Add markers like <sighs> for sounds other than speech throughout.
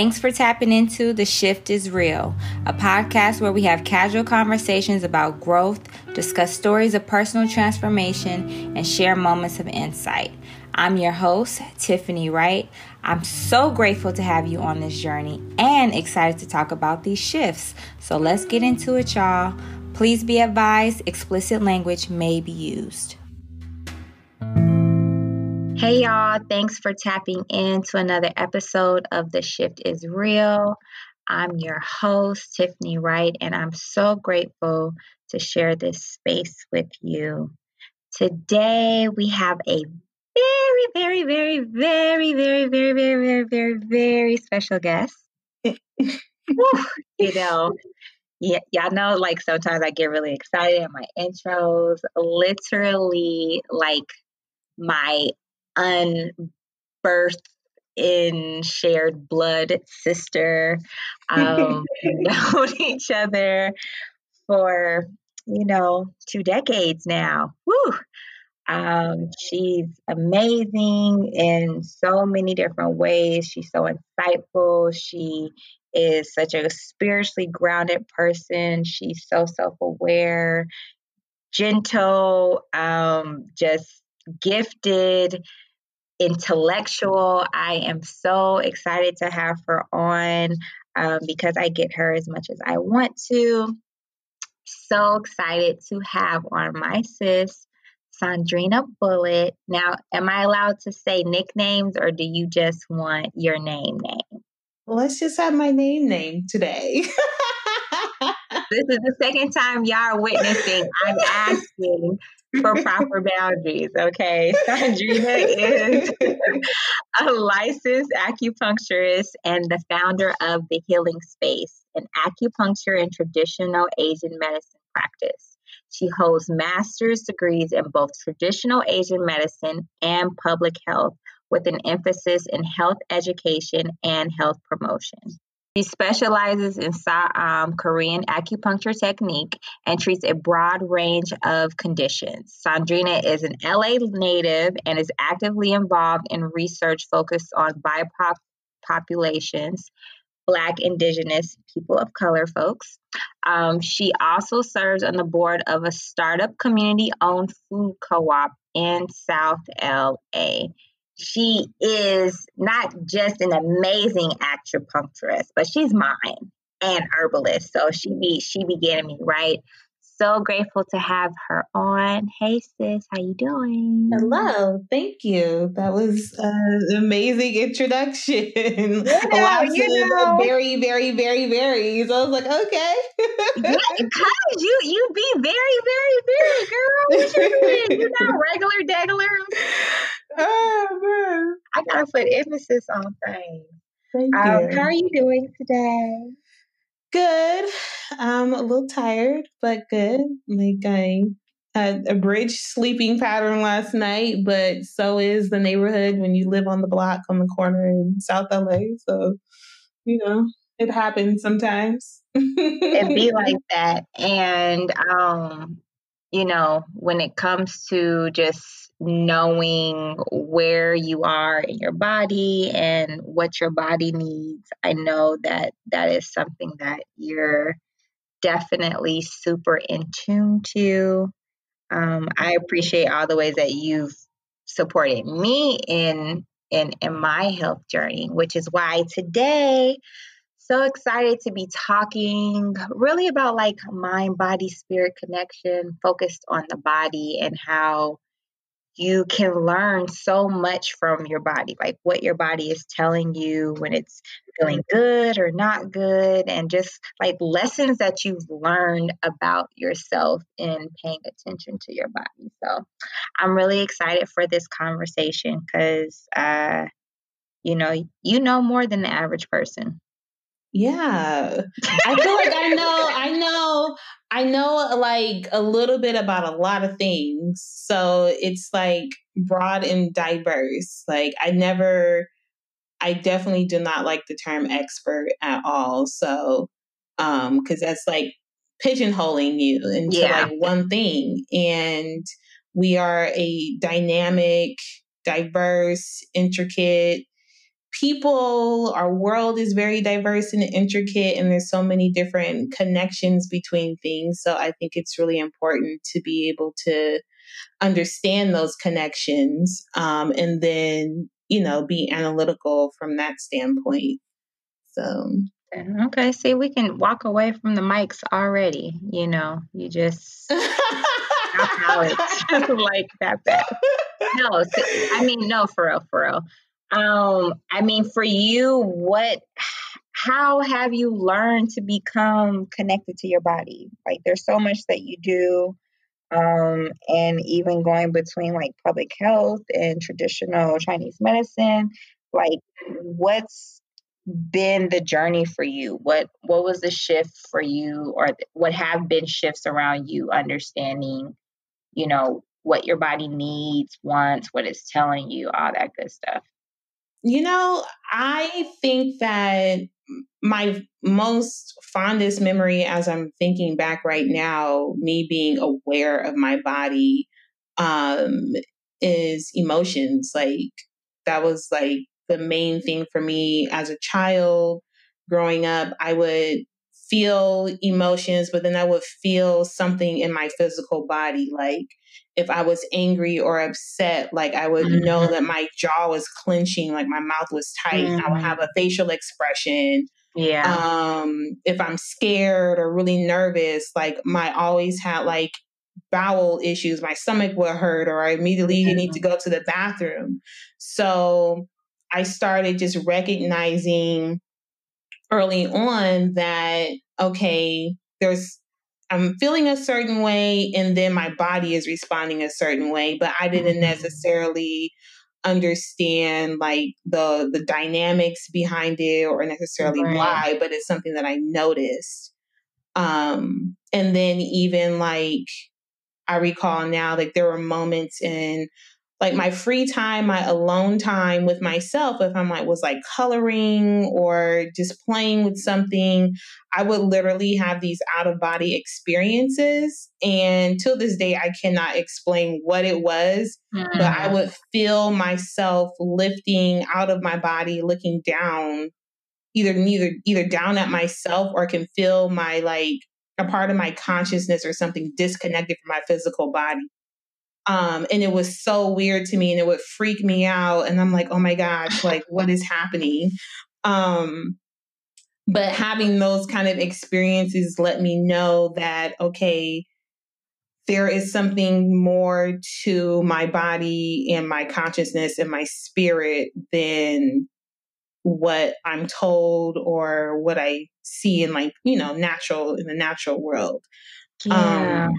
Thanks for tapping into The Shift is Real, a podcast where we have casual conversations about growth, discuss stories of personal transformation, and share moments of insight. I'm your host, Tiffany Wright. I'm so grateful to have you on this journey and excited to talk about these shifts. So let's get into it, y'all. Please be advised explicit language may be used. Hey, y'all. Thanks for tapping in to another episode of The Shift is Real. I'm your host, Tiffany Wright, and I'm so grateful to share this space with you. Today, we have a very, very, very, very, very, very, very, very, very, very special guest. <laughs> you know, yeah, y'all know, like sometimes I get really excited in my intros. Literally, like my unbirthed in shared blood sister. Um, <laughs> <laughs> known each other for you know two decades now. Woo! Um, she's amazing in so many different ways. She's so insightful. She is such a spiritually grounded person. She's so self aware, gentle, um, just gifted, intellectual. I am so excited to have her on um, because I get her as much as I want to. So excited to have on my sis, Sondrina Bullitt. Now, am I allowed to say nicknames or do you just want your name name? Let's just have my name name today. <laughs> this is the second time y'all are witnessing. I'm asking for proper boundaries. Okay. <laughs> Sondrina is a licensed acupuncturist and the founder of The Healing Space, an acupuncture and traditional Asian medicine practice. She holds master's degrees in both traditional Asian medicine and public health with an emphasis in health education and health promotion. She specializes in um, Korean acupuncture technique and treats a broad range of conditions. Sondrina is an LA native and is actively involved in research focused on BIPOC populations, Black, Indigenous, people of color folks. Um, she also serves on the board of a startup community owned food co op in South LA she is not just an amazing acupuncturist, but she's mine and herbalist. So she be she began me right. So grateful to have her on. Hey sis, how you doing? Hello, thank you. That was an amazing introduction. <laughs> Lots you know. very, very, very, very. So I was like, okay. yeah, because you you be very, very, very girl. What you doing? You know, regular, degular. <laughs> Oh man. I gotta put emphasis on things. Thank um, you. How are you doing today? Good. I'm a little tired, but good. Like I had a bridge sleeping pattern last night, but so is the neighborhood when you live on the block on the corner in South LA. So, you know, it happens sometimes. it be <laughs> like that. And um, you know, when it comes to just knowing where you are in your body and what your body needs. I know that that is something that you're definitely super in tune to. Um, I appreciate all the ways that you've supported me in in in my health journey, which is why today so excited to be talking really about like mind body spirit connection focused on the body and how you can learn so much from your body, like what your body is telling you when it's feeling good or not good, and just like lessons that you've learned about yourself in paying attention to your body. So I'm really excited for this conversation because, uh, you know, you know more than the average person. Yeah. <laughs> I feel like I know, I know, I know like a little bit about a lot of things. So it's like broad and diverse. Like I never, I definitely do not like the term expert at all. So, um, cause that's like pigeonholing you into yeah. like one thing. And we are a dynamic, diverse, intricate, people, our world is very diverse and intricate, and there's so many different connections between things. So I think it's really important to be able to understand those connections um, and then, you know, be analytical from that standpoint. So. Okay, see, we can walk away from the mics already. You know, you just <laughs> <laughs> like that bad. No, I mean, no, for real, for real. Um, I mean, for you, what, how have you learned to become connected to your body? Like, there's so much that you do, um, and even going between like public health and traditional Chinese medicine. Like, what's been the journey for you? What what was the shift for you, or what have been shifts around you understanding, you know, what your body needs, wants, what it's telling you, all that good stuff? You know, I think that my most fondest memory as I'm thinking back right now, me being aware of my body, um, is emotions. Like that was like the main thing for me as a child growing up. I would feel emotions, but then I would feel something in my physical body. Like if I was angry or upset, like I would mm-hmm. know that my jaw was clenching, like my mouth was tight. Mm-hmm. I would have mm-hmm. a facial expression. Yeah. Um, if I'm scared or really nervous, like my always had like bowel issues, my stomach would hurt, or I immediately mm-hmm. need to go to the bathroom. So I started just recognizing early on that, okay, there's I'm feeling a certain way and then my body is responding a certain way, but I didn't mm-hmm. necessarily understand like the the dynamics behind it or necessarily right. why, but it's something that I noticed. Um and then even like I recall now like there were moments in like my free time, my alone time with myself, if I'm like was like coloring or just playing with something, I would literally have these out of body experiences. And till this day, I cannot explain what it was, mm. but I mm. would feel myself lifting out of my body, looking down, either neither either down at myself or can feel my like a part of my consciousness or something disconnected from my physical body. Um, and it was so weird to me and it would freak me out. And I'm like, oh my gosh, <laughs> like what is happening? Um, but having those kind of experiences let me know that, okay, there is something more to my body and my consciousness and my spirit than what I'm told or what I see in like, you know, natural in the natural world. Yeah. Um,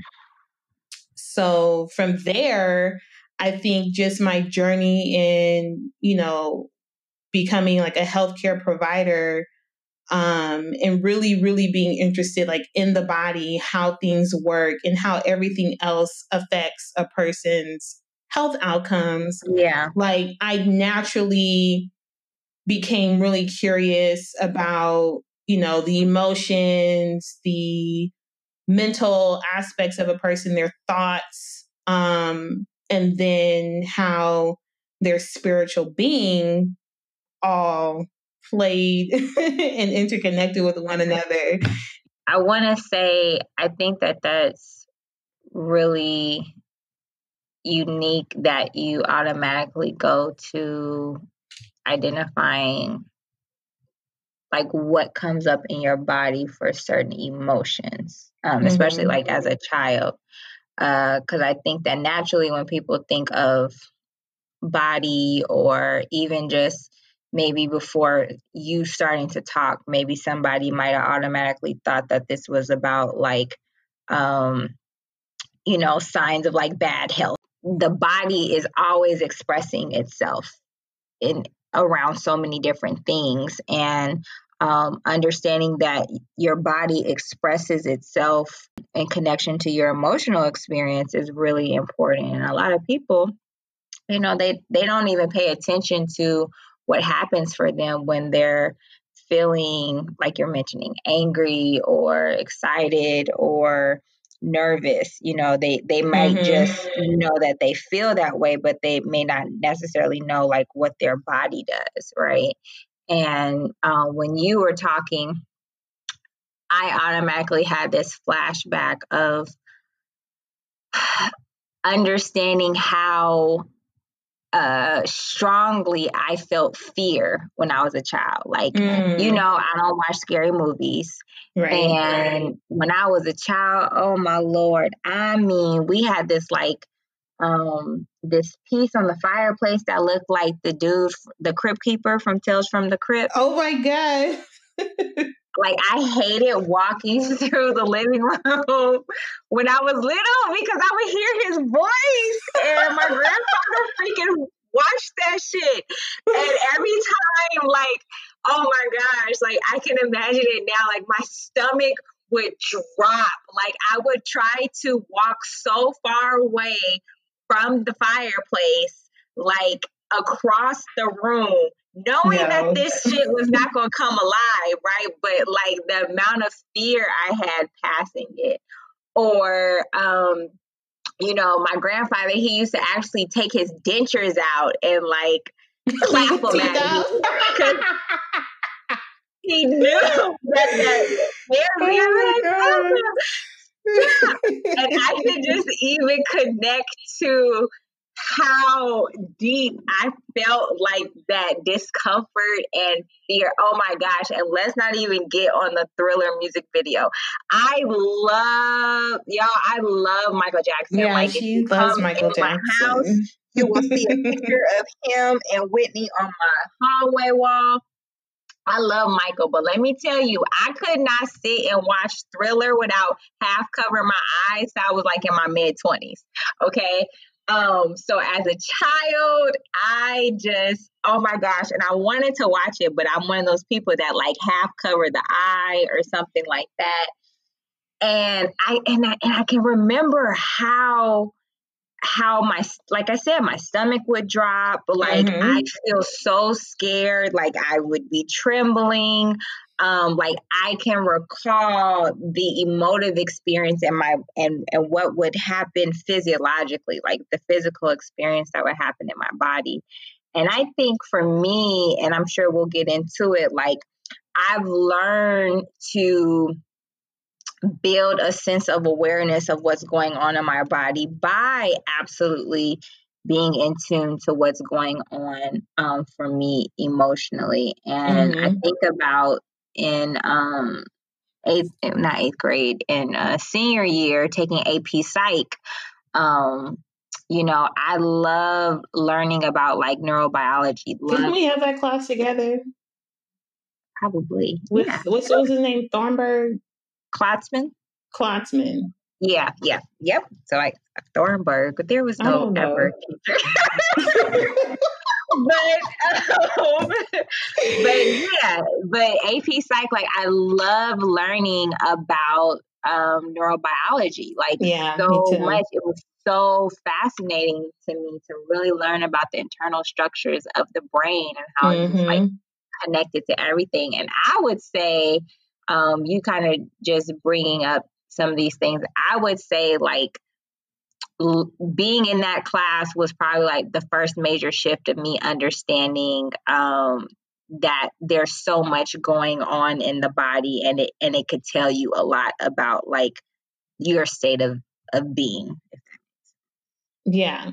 so from there, I think just my journey in, you know, becoming like a healthcare provider um, and really, really being interested like in the body, how things work, and how everything else affects a person's health outcomes. Yeah. Like I naturally became really curious about, you know, the emotions, the mental aspects of a person, their thoughts, um, and then how their spiritual being all played <laughs> and interconnected with one another. I want to say, I think that that's really unique that you automatically go to identifying like what comes up in your body for certain emotions, um, mm-hmm. especially like as a child. Because uh, I think that naturally, when people think of body or even just maybe before you starting to talk, maybe somebody might have automatically thought that this was about like, um, you know, signs of like bad health. The body is always expressing itself in around so many different things and um, understanding that your body expresses itself in connection to your emotional experience is really important and a lot of people you know they they don't even pay attention to what happens for them when they're feeling like you're mentioning angry or excited or nervous. You know, they they might Mhm. just know that they feel that way, but they may not necessarily know like what their body does, right? And uh, when you were talking, I automatically had this flashback of <sighs> understanding how uh strongly I felt fear when I was a child. Like, you Mm, know, I don't watch scary movies. right. And when I was a child, oh my lord, I mean, we had this like um this piece on the fireplace that looked like the dude, the crypt keeper from Tales from the Crypt. Oh my god. Like I hated walking <laughs> through the living room when I was little because I would hear his voice and my grandfather freaking watched that shit. And every time, like, oh my gosh, like I can imagine it now, like my stomach would drop. Like I would try to walk so far away from the fireplace, like across the room, knowing No. that this shit was not gonna come alive, right? But like the amount of fear I had passing it. Or um, you know, my grandfather, he used to actually take his dentures out and like <laughs> clap them at out. <laughs> he knew that that me. "Oh, <laughs> yeah. And I could just even connect to how deep I felt like that discomfort and fear. Oh my gosh. And let's not even get on the thriller music video. I love, y'all, I love Michael Jackson. yeah, like, she loves Michael in my house, Jackson. you will see a picture of him and Whitney on my hallway wall. I love Michael, but let me tell you, I could not sit and watch Thriller without half covering my eyes. I was like in my mid 20s. Okay. Um, so as a child, I just, oh my gosh, and I wanted to watch it, but I'm one of those people that like half cover the eye or something like that. And I and I and I can remember how how my like I said, my stomach would drop. Like Mhm. I feel so scared. Like I would be trembling. Um, like I can recall the emotive experience and my and and what would happen physiologically, like the physical experience that would happen in my body. And I think for me, and I'm sure we'll get into it, like I've learned to build a sense of awareness of what's going on in my body by absolutely being in tune to what's going on um, for me emotionally. And I Mhm. think about in um, eighth, not eighth grade, in uh, senior year, taking AP Psych. Um, you know, I love learning about like neurobiology. Didn't we have that class together? probably. With Yeah. what's what was his name? Thornburg Klotzman? Klotzman. Yeah, yeah, yep. So I Thornburg, but there was no don't ever teacher. <laughs> but um, but yeah, but AP Psych, like I love learning about um neurobiology. Like yeah, so much. It was so fascinating to me to really learn about the internal structures of the brain and how it's like connected to everything. And I would say, um, you kind of just bringing up some of these things, I would say, like, l- being in that class was probably like the first major shift of me understanding um, that there's so much going on in the body and it and it could tell you a lot about like your state of of being Yeah,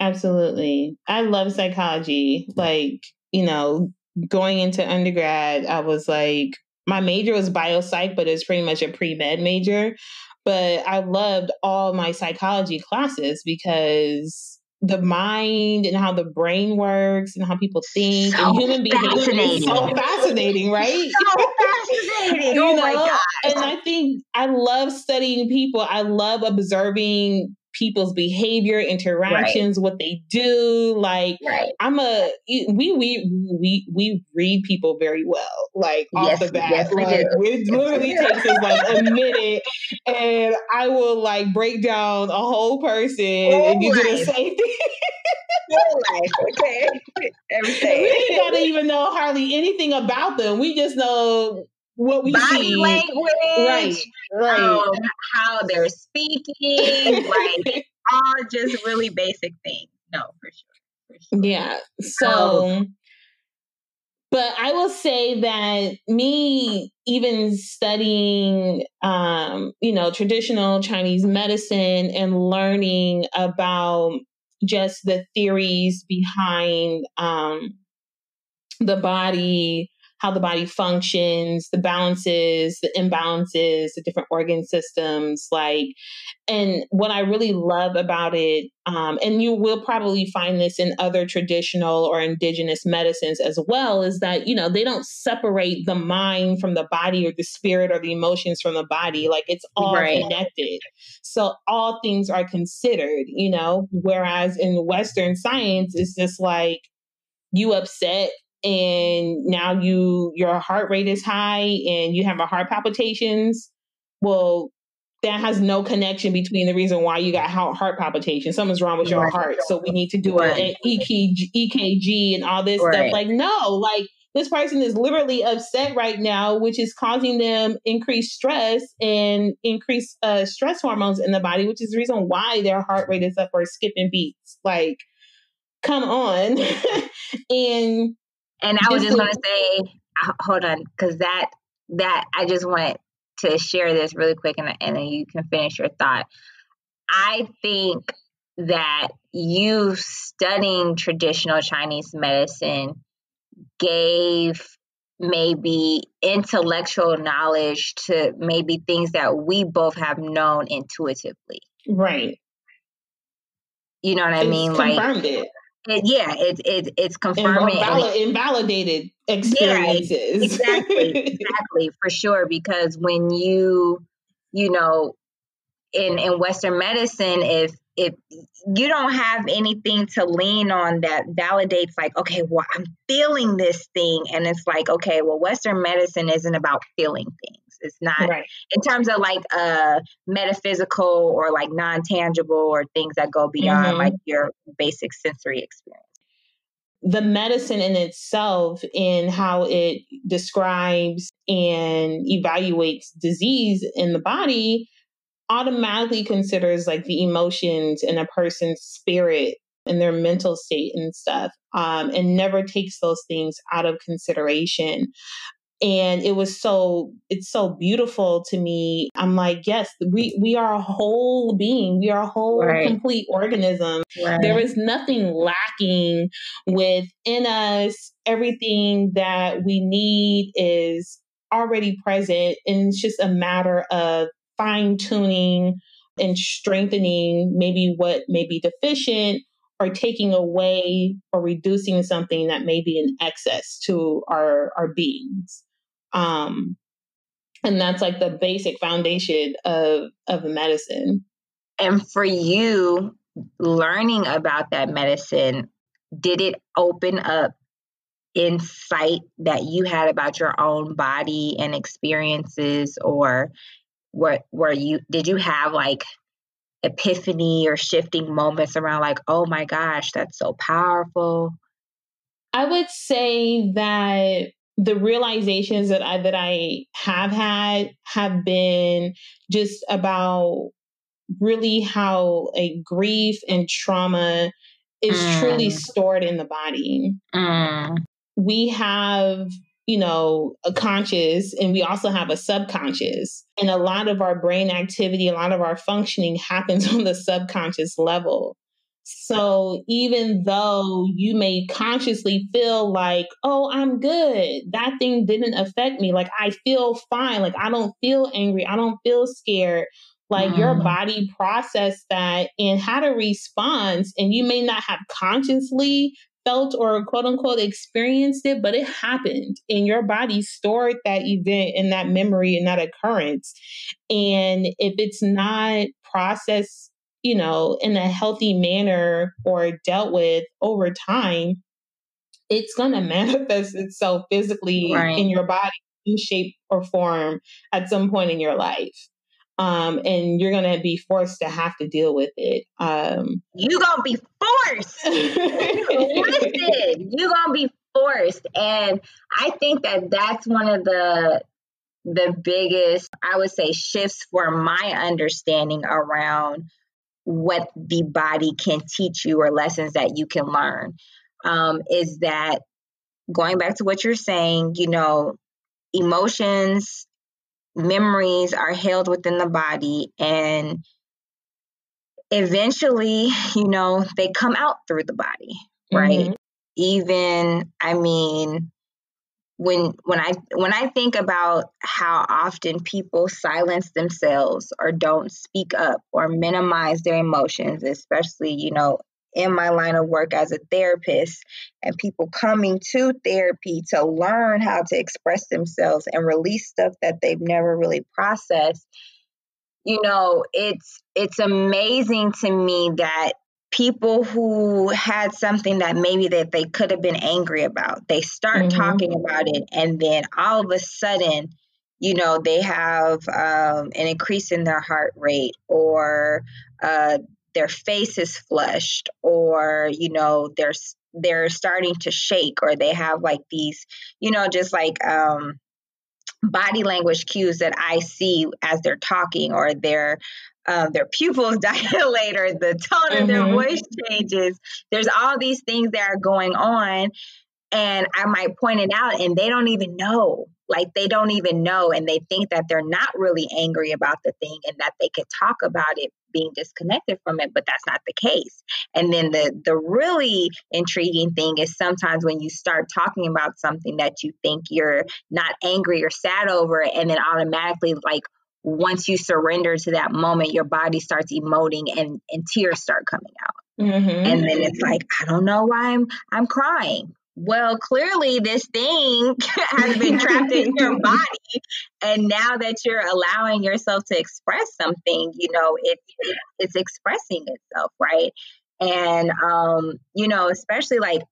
absolutely. I love psychology. Like, you know, going into undergrad, I was like, my major was biopsych, but it's pretty much a pre med major. But I loved all my psychology classes because the mind and how the brain works and how people think So and human behavior is so fascinating. right? so fascinating. <laughs> you Oh know my god. and i think i love studying people i love observing people's behavior interactions what they do like Right. i'm a we we we we read people very well like off Yes, the bat yes, like it literally takes us like a <laughs> minute and i will like break down a whole person and you do the life. same thing Whole life, okay? <laughs> Everything. we ain't gotta even know hardly anything about them. We just know what we body see. language, Right, right. um, how they're speaking, like all just really basic things. No, for sure. For sure. Yeah. So, Oh. but I will say that me even studying, um, you know, traditional Chinese medicine and learning about just the theories behind um, the body, how the body functions, the balances, the imbalances, the different organ systems, like and what I really love about it, um, and you will probably find this in other traditional or indigenous medicines as well, is that, you know, they don't separate the mind from the body or the spirit or the emotions from the body. Like it's all Right. connected. So all things are considered, you know, whereas in Western science, it's just like you upset and now you your heart rate is high and you have a heart palpitations well that has no connection between the reason why you got heart palpitations something's wrong with your Right. heart so we need to do Right. an EKG, EKG and all this Right. stuff like no like this person is literally upset right now which is causing them increased stress and increased uh, stress hormones in the body which is the reason why their heart rate is up or skipping beats like come on <laughs> and And I was Just just gonna say, uh, hold on, because that that I just want to share this really quick, and and then you can finish your thought. I think that you studying traditional Chinese medicine gave maybe intellectual knowledge to maybe things that we both have known intuitively. right You know what I it's mean? Like, it it, yeah, it's it's it's confirming. and valid- invalidated experiences exactly exactly for sure because when you you know in in western medicine if if you don't have anything to lean on that validates like okay well i'm feeling this thing and it's like okay well western medicine isn't about feeling things it's not right. in terms of like uh metaphysical or like non-tangible or things that go beyond Mhm. like your basic sensory experience. The medicine in itself in how it describes and evaluates disease in the body automatically considers like the emotions in a person's spirit and their mental state and stuff um, and never takes those things out of consideration and it was so it's so beautiful to me i'm like yes we we are a whole being we are a whole Right. complete organism there is nothing lacking within us. Everything that we need is already present. And it's just a matter of fine tuning and strengthening maybe what may be deficient or taking away or reducing something that may be in excess to our, our beings. Um, and that's like the basic foundation of, of medicine. And for you, learning about that medicine, did it open up insight that you had about your own body and experiences, or were were you did you have like epiphany or shifting moments around like, oh my gosh, that's so powerful? I would say that the realizations that I that I have had have been just about really how a grief and trauma is Mm. truly stored in the body. Mm, We have, you know, a conscious and we also have a subconscious. And a lot of our brain activity, a lot of our functioning happens <laughs> on the subconscious level. So even though you may consciously feel like, oh, I'm good, that thing didn't affect me. Like I feel fine. Like I don't feel angry. I don't feel scared. Like your Mm. body processed that and had a response, and you may not have consciously felt or quote unquote experienced it, but it happened. And your body stored that event and that memory and that occurrence. And if it's not processed you know, in a healthy manner or dealt with over time, it's going <laughs> to manifest itself physically Right. in your body in shape or form at some point in your life. Um, and you're going to be forced to have to deal with it. Um, you gonna be forced. <laughs> Listen, you gonna be forced, and I think that that's one of the the biggest, I would say, shifts for my understanding around what the body can teach you or lessons that you can learn um, is that going back to what you're saying, you know, emotions, memories are held within the body and eventually, <laughs> you know, they come out through the body, right? Mm-hmm. Even, I mean, when when I when I think about how often people silence themselves or don't speak up or minimize their emotions, especially, you know, in my line of work as a therapist and people coming to therapy to learn how to express themselves and release stuff that they've never really processed you know it's it's amazing to me that people who had something that maybe that they could have been angry about they start mm-hmm. talking about it and then all of a sudden you know they have um, an increase in their heart rate or uh, their face is flushed or you know they're they're starting to shake or they have like these you know just like um body language cues that I see as they're talking or their um, their pupils <laughs> dilate or the tone mm-hmm. of their mm-hmm. voice changes. There's all these things that are going on and I might point it out and they don't even know. Like they don't even know and they think that they're not really angry about the thing and that they could talk about it being disconnected from it, but that's not the case. And then the the really intriguing thing is sometimes when you start talking about something that you think you're not angry or sad over and then automatically like once you surrender to that moment, your body starts emoting and, and tears start coming out. Mm-hmm. And then it's like, I don't know why I'm I'm crying well, clearly this thing <laughs> has been trapped in your <laughs> body. And now that you're allowing yourself to express something, you know, it, it it's expressing itself, right? And, um, you know, especially like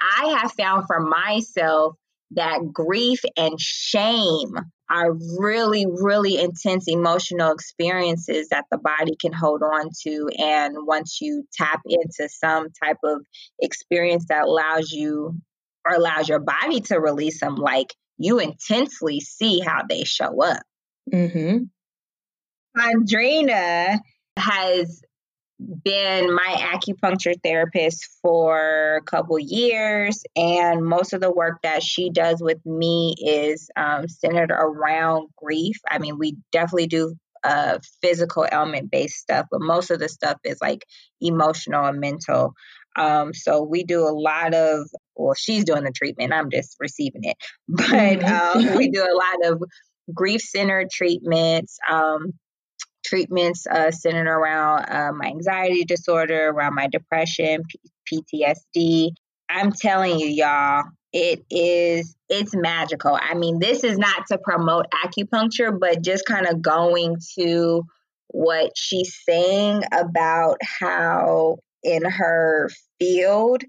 I have found for myself that grief and shame are really, really intense emotional experiences that the body can hold on to. And once you tap into some type of experience that allows you or allows your body to release them, like you intensely see how they show up. Mm-hmm. Sondrina has been my acupuncture therapist for a couple years and most of the work that she does with me is um, centered around grief. I mean we definitely do uh, physical ailment based stuff but most of the stuff is like emotional and mental. Um, so we do a lot of well she's doing the treatment i'm just receiving it. <laughs> But mm-hmm. um, we <laughs> do a lot of grief centered treatments um, treatments uh, centered around uh, my anxiety disorder, around my depression, P- PTSD. I'm telling you, y'all, it is it's magical. I mean, this is not to promote acupuncture, but just kind of going to what she's saying about how in her field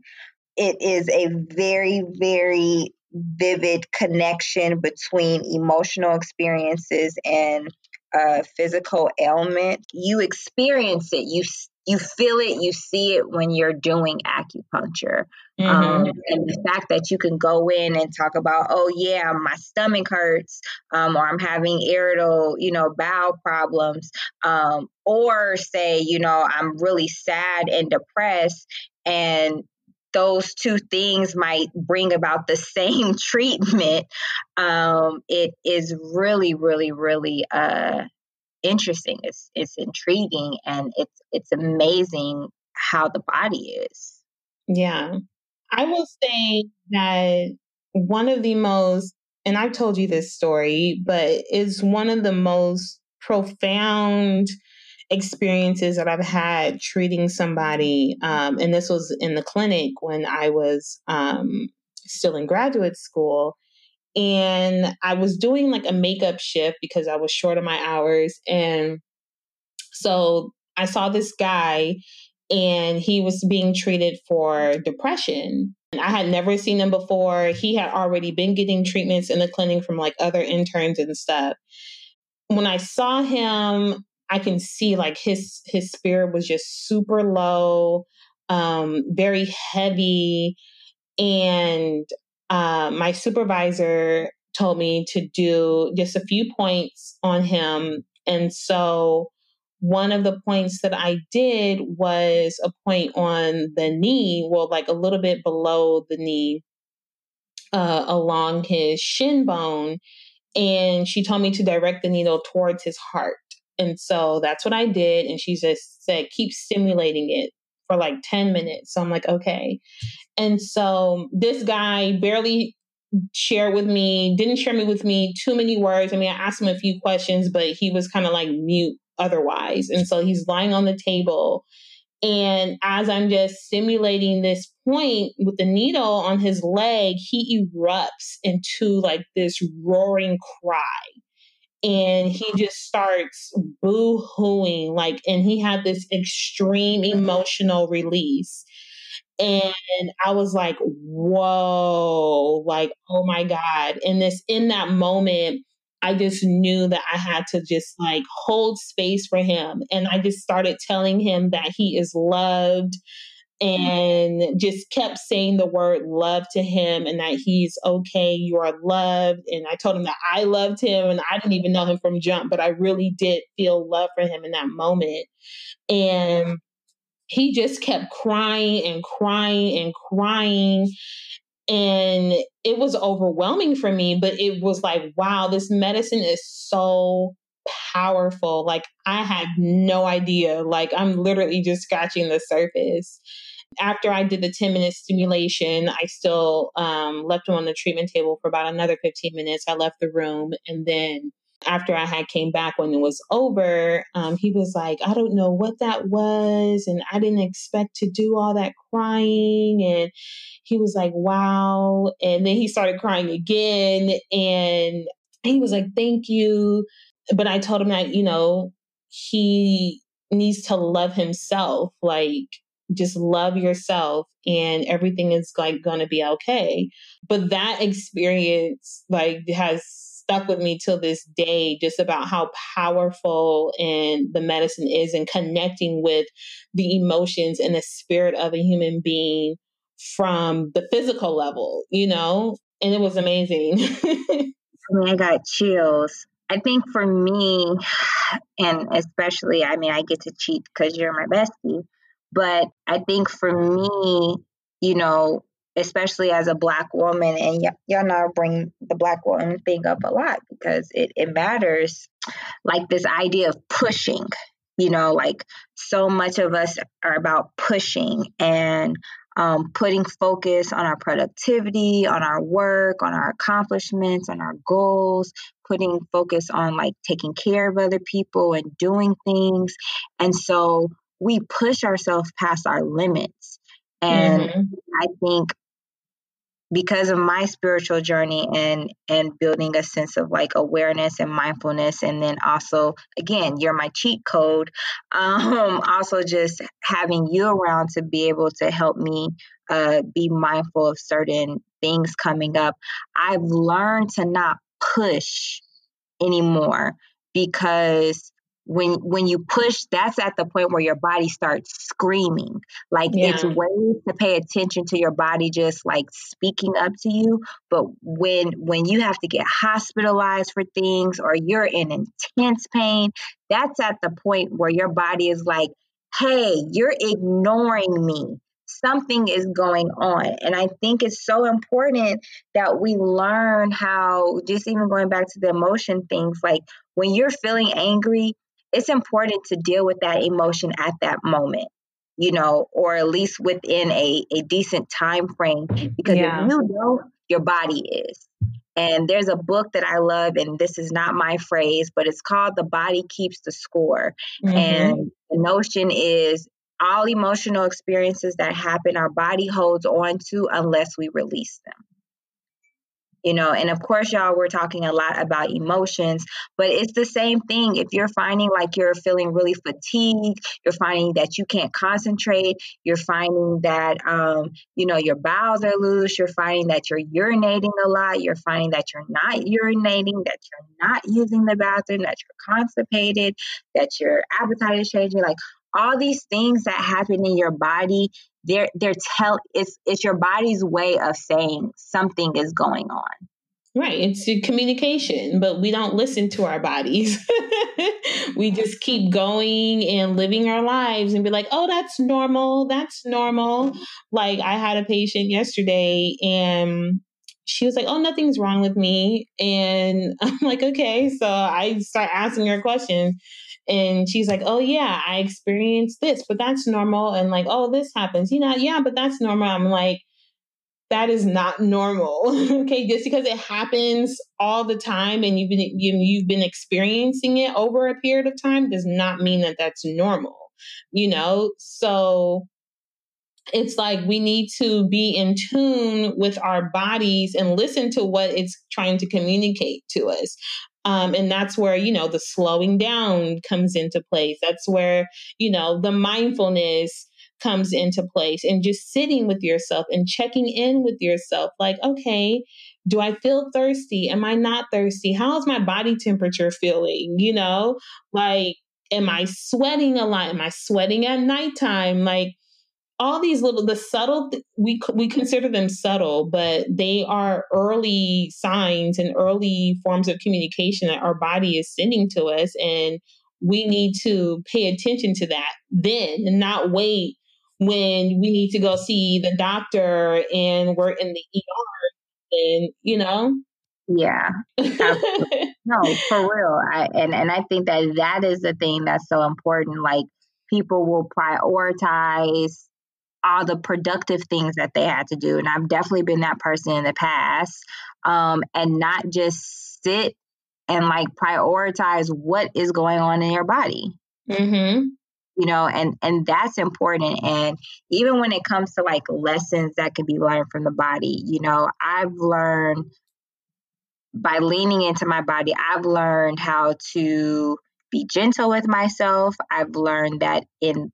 it is a very very vivid connection between emotional experiences and a physical ailment, you experience it. You you feel it, you see it when you're doing acupuncture. Mm-hmm. Um, and the fact that you can go in and talk about, oh yeah, my stomach hurts, um, or I'm having irritable, you know, bowel problems, um, or say, you know, I'm really sad and depressed, and those two things might bring about the <laughs> same treatment, um, it is really, really, really uh, interesting. It's it's intriguing and it's it's amazing how the body is. Yeah. I will say that one of the most and I've told you this story, but it's one of the most profound experiences that I've had treating somebody. Um, and this was in the clinic when I was um, still in graduate school. And I was doing like a makeup shift because I was short of my hours. And so I saw this guy and he was being treated for depression. And I had never seen him before. He had already been getting treatments in the clinic from like other interns and stuff. When I saw him, I can see like his his spirit was just super low, um, very heavy. And uh, my supervisor told me to do just a few points on him. And so one of the points that I did was a point on the knee, well, like a little bit below the knee, uh, along his shin bone. And she told me to direct the needle towards his heart. And so that's what I did. And she just said, keep stimulating it for like 10 minutes. So I'm like, okay. And so this guy barely shared with me, didn't share me with me too many words. I mean, I asked him a few questions, but he was kind of like mute otherwise. And so he's lying on the table. And as I'm just stimulating this point with the needle on his leg, he erupts into like this roaring cry. And he just starts boo hooing, like, and he had this extreme emotional release. And I was like, whoa, like, oh my God. And this, in that moment, I just knew that I had to just like hold space for him. And I just started telling him that he is loved and just kept saying the word love to him and that he's okay, you are loved. And I told him that I loved him and I didn't even know him from jump, but I really did feel love for him in that moment. And he just kept crying and crying and crying and it was overwhelming for me but it was like wow this medicine is so powerful like i had no idea like i'm literally just scratching the surface after i did the 10 minute stimulation i still um, left him on the treatment table for about another 15 minutes i left the room and then after I had came back when it was over, um, he was like, I don't know what that was, and I didn't expect to do all that crying. And he was like, wow. And then he started crying again, and he was like, thank you. But I told him that, you know, he needs to love himself, like just love yourself and everything is like going to be okay. But that experience like has stuck with me till this day just about how powerful and the medicine is in connecting with the emotions and the spirit of a human being from the physical level, you know? And it was amazing. <laughs> I got chills. I think for me, <sighs> and especially, I mean, I get to cheat because you're my bestie, but I think for me, you know, especially as a black woman and y- y'all know I bring the black woman thing up a lot because it, it matters like this idea of pushing you know like so much of us are about pushing and um, putting focus on our productivity on our work on our accomplishments on our goals putting focus on like taking care of other people and doing things. And so we push ourselves past our limits and mm-hmm. I think because of my spiritual journey and and building a sense of like awareness and mindfulness and then also again you're my cheat code <laughs> um also just having you around to be able to help me uh be mindful of certain things coming up i've learned to not push anymore because when when you push that's at the point where your body starts screaming like yeah. it's ways to pay attention to your body just like speaking up to you but when when you have to get hospitalized for things or you're in intense pain that's at the point where your body is like hey you're ignoring me something is going on. And I think it's so important that we learn how, just even going back to the emotion things, like when you're feeling angry, it's important to deal with that emotion at that moment you know or at least within a, a decent time frame because yeah. if you don't your body is and there's a book that i love and this is not my phrase but it's called the body keeps the score mm-hmm. and the notion is all emotional experiences that happen our body holds on to unless we release them you know and of course y'all we're talking a lot about emotions but it's the same thing. If you're finding like you're feeling really fatigued you're finding that you can't concentrate you're finding that um, you know your bowels are loose you're finding that you're urinating a lot you're finding that you're not urinating that you're not using the bathroom that you're constipated that your appetite is changing like all these things that happen in your body they're they're tell it's it's your body's way of saying something is going on Right. It's communication, but we don't listen to our bodies. <laughs> we just keep going and living our lives and be like, oh, that's normal. That's normal. Like, I had a patient yesterday and she was like, oh, nothing's wrong with me. And <laughs> I'm like, okay. So I start asking her questions. And she's like, oh, yeah, I experienced this, but that's normal. And like, oh, this happens. You know, yeah, but that's normal. I'm like, that is not normal. <laughs> okay, just because it happens all the time and you've been you, have been experiencing it over a period of time does not mean that that's normal. You know, so it's like we need to be in tune with our bodies and listen to what it's trying to communicate to us. Um, and that's where, you know, the slowing down comes into place. That's where, you know, the mindfulness comes into place and just sitting with yourself and checking in with yourself like okay do i feel thirsty? Am i not thirsty? How's my body temperature feeling? You know like am i sweating a lot? Am i sweating at nighttime? Like all these little the subtle we we consider them subtle but they are early signs and early forms of communication that our body is sending to us and we need to pay attention to that then and not wait when we need to go see the doctor and we're in the ER and you know? Yeah. <laughs> No for real I, and and I think that that is the thing that's so important like people will prioritize all the productive things that they had to do and I've definitely been that person in the past um and not just sit and like prioritize what is going on in your body. Mm-hmm. You know and and that's important and even when it comes to like lessons that can be learned from the body you know i've learned by leaning into my body i've learned how to be gentle with myself. I've learned that in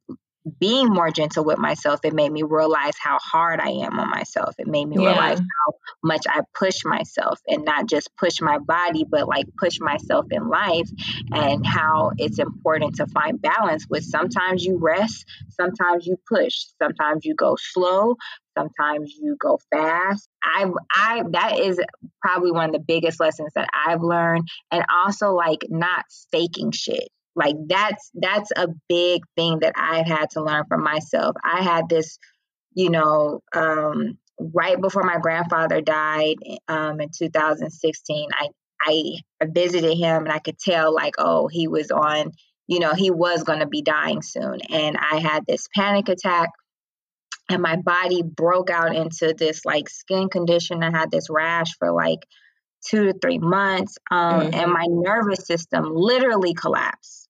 being more gentle with myself, it made me realize how hard I am on myself. It made me yeah. realize how much I push myself and not just push my body, but like push myself in life and how it's important to find balance with sometimes you rest, sometimes you push, sometimes you go slow, sometimes you go fast. I I that is probably one of the biggest lessons that I've learned and also like not faking shit like that's that's a big thing that I've had to learn for myself. I had this, you know, um, right before my grandfather died um, in 2016. I I visited him and I could tell like, oh, he was on, you know, he was going to be dying soon, and I had this panic attack. And my body broke out into this like skin condition. I had this rash for like two to three months. Um, mm-hmm. And my nervous system literally collapsed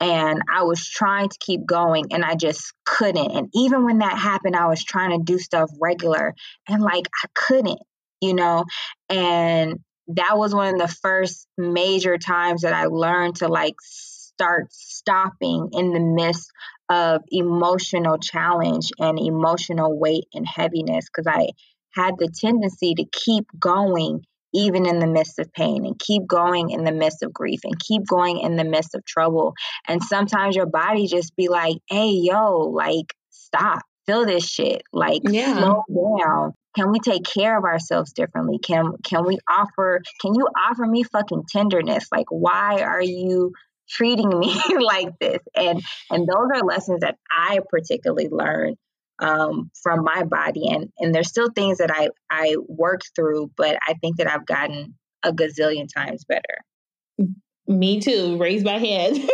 and I was trying to keep going and I just couldn't. And even when that happened, I was trying to do stuff regular and like I couldn't, you know? And that was one of the first major times that I learned to like start stopping in the midst of emotional challenge and emotional weight and heaviness because I had the tendency to keep going even in the midst of pain and keep going in the midst of grief and keep going in the midst of trouble. And sometimes your body just be like, hey, yo, like, stop, feel this shit, like, yeah. slow down. Can we take care of ourselves differently? Can can we offer? Can you offer me fucking tenderness? Like, why are you treating <laughs> me like this? And and those are lessons that I particularly learned um, from my body. And and there's still things that I I worked through, but I think that I've gotten a gazillion times better. Me too. Raise my hand. <laughs>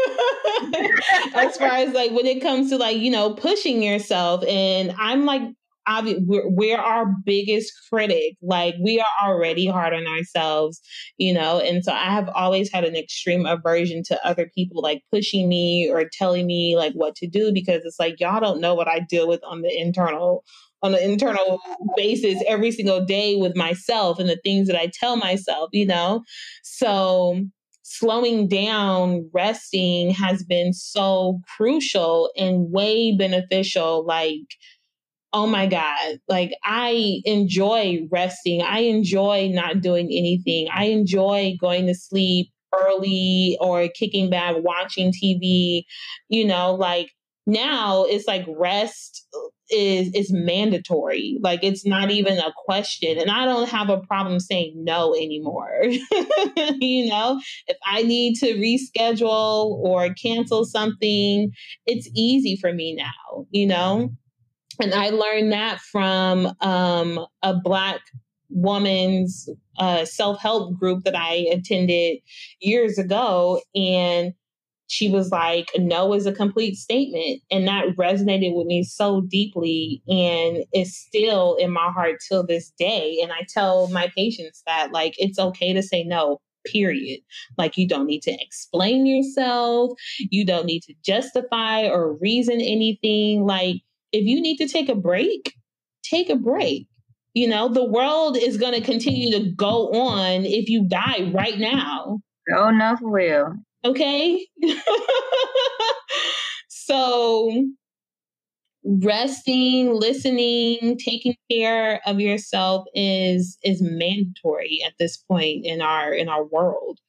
as far as like when it comes to like you know pushing yourself, and I'm like obvious we're, we're our biggest critic like we are already hard on ourselves you know and so i have always had an extreme aversion to other people like pushing me or telling me like what to do because it's like y'all don't know what i deal with on the internal on an internal basis every single day with myself and the things that i tell myself you know so slowing down, resting has been so crucial and way beneficial. Like, oh my God, like I enjoy resting. I enjoy not doing anything. I enjoy going to sleep early or kicking back, watching TV, you know, like now it's like rest is is mandatory. Like it's not even a question. And I don't have a problem saying no anymore. <laughs> you know, if I need to reschedule or cancel something, it's easy for me now, you know? And I learned that from um, a Black woman's uh, self help group that I attended years ago. And she was like, no is a complete statement. And that resonated with me so deeply and is still in my heart till this day. And I tell my patients that, like, it's okay to say no, period. Like, you don't need to explain yourself, you don't need to justify or reason anything. Like, if you need to take a break, take a break. You know, the world is going to continue to go on if you die right now. Oh, enough will. Okay. <laughs> so resting, listening, taking care of yourself is is mandatory at this point in our in our world.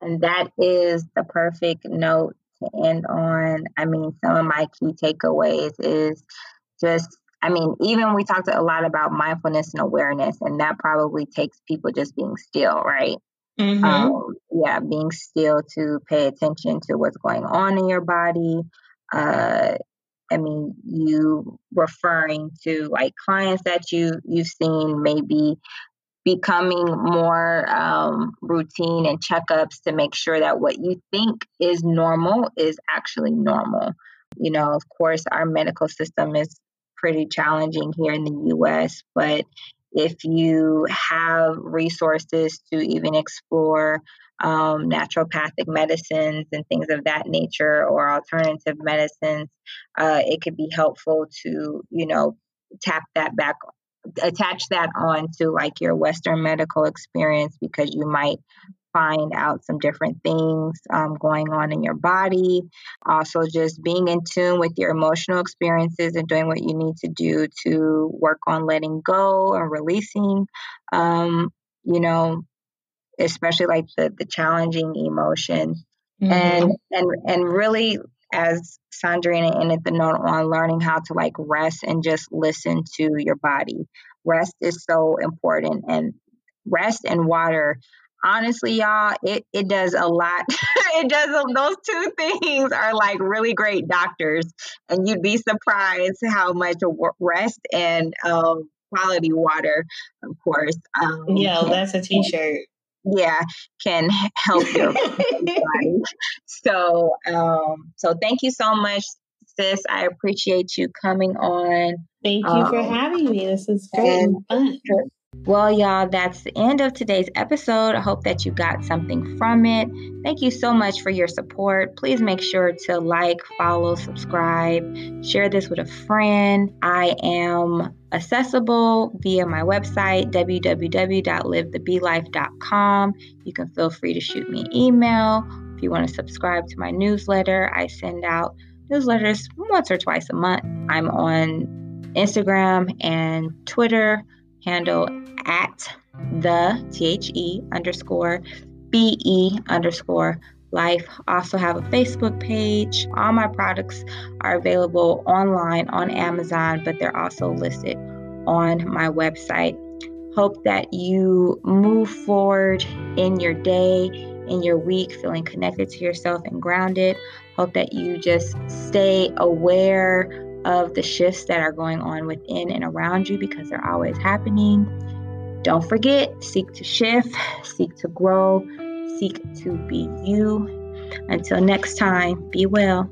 And that is the perfect note to end on. I mean, some of my key takeaways is just I mean, even we talked a lot about mindfulness and awareness, and that probably takes people just being still, right? Mm-hmm. Um, yeah, being still to pay attention to what's going on in your body. Uh, I mean, you referring to like clients that you you've seen maybe becoming more um, routine and checkups to make sure that what you think is normal is actually normal. You know, of course, our medical system is pretty challenging here in the US, but if you have resources to even explore um, naturopathic medicines and things of that nature or alternative medicines, uh, it could be helpful to, you know, tap that back, attach that on to like your Western medical experience because you might find out some different things um, going on in your body. Also, just being in tune with your emotional experiences and doing what you need to do to work on letting go and releasing, um, you know, especially like the, the challenging emotions. Mm-hmm. And, and, and really, as Sondrina ended the note on learning how to like rest and just listen to your body. Rest is so important and rest and water honestly, y'all, it, it does a lot. <laughs> it does, those two things are like really great doctors. And you'd be surprised how much rest and um, quality water, of course. Um, yeah, that's a t shirt. Yeah, can help your <laughs> body. So, um, so thank you so much, sis. I appreciate you coming on. Thank you for um, having me. This is great and fun. Well, y'all, that's the end of today's episode. I hope that you got something from it. Thank you so much for your support. Please make sure to like, follow, subscribe, share this with a friend. I am accessible via my website, www.livethebelife.com. You can feel free to shoot me an email. If you want to subscribe to my newsletter, I send out newsletters once or twice a month. I'm on Instagram and Twitter handle at the T-H-E underscore B-E underscore life. Also have a Facebook page. All my products are available online on Amazon, but they're also listed on my website. Hope that you move forward in your day, in your week, feeling connected to yourself and grounded. Hope that you just stay aware of the shifts that are going on within and around you because they're always happening. Don't forget, seek to shift, seek to grow, seek to be you. Until next time, be well.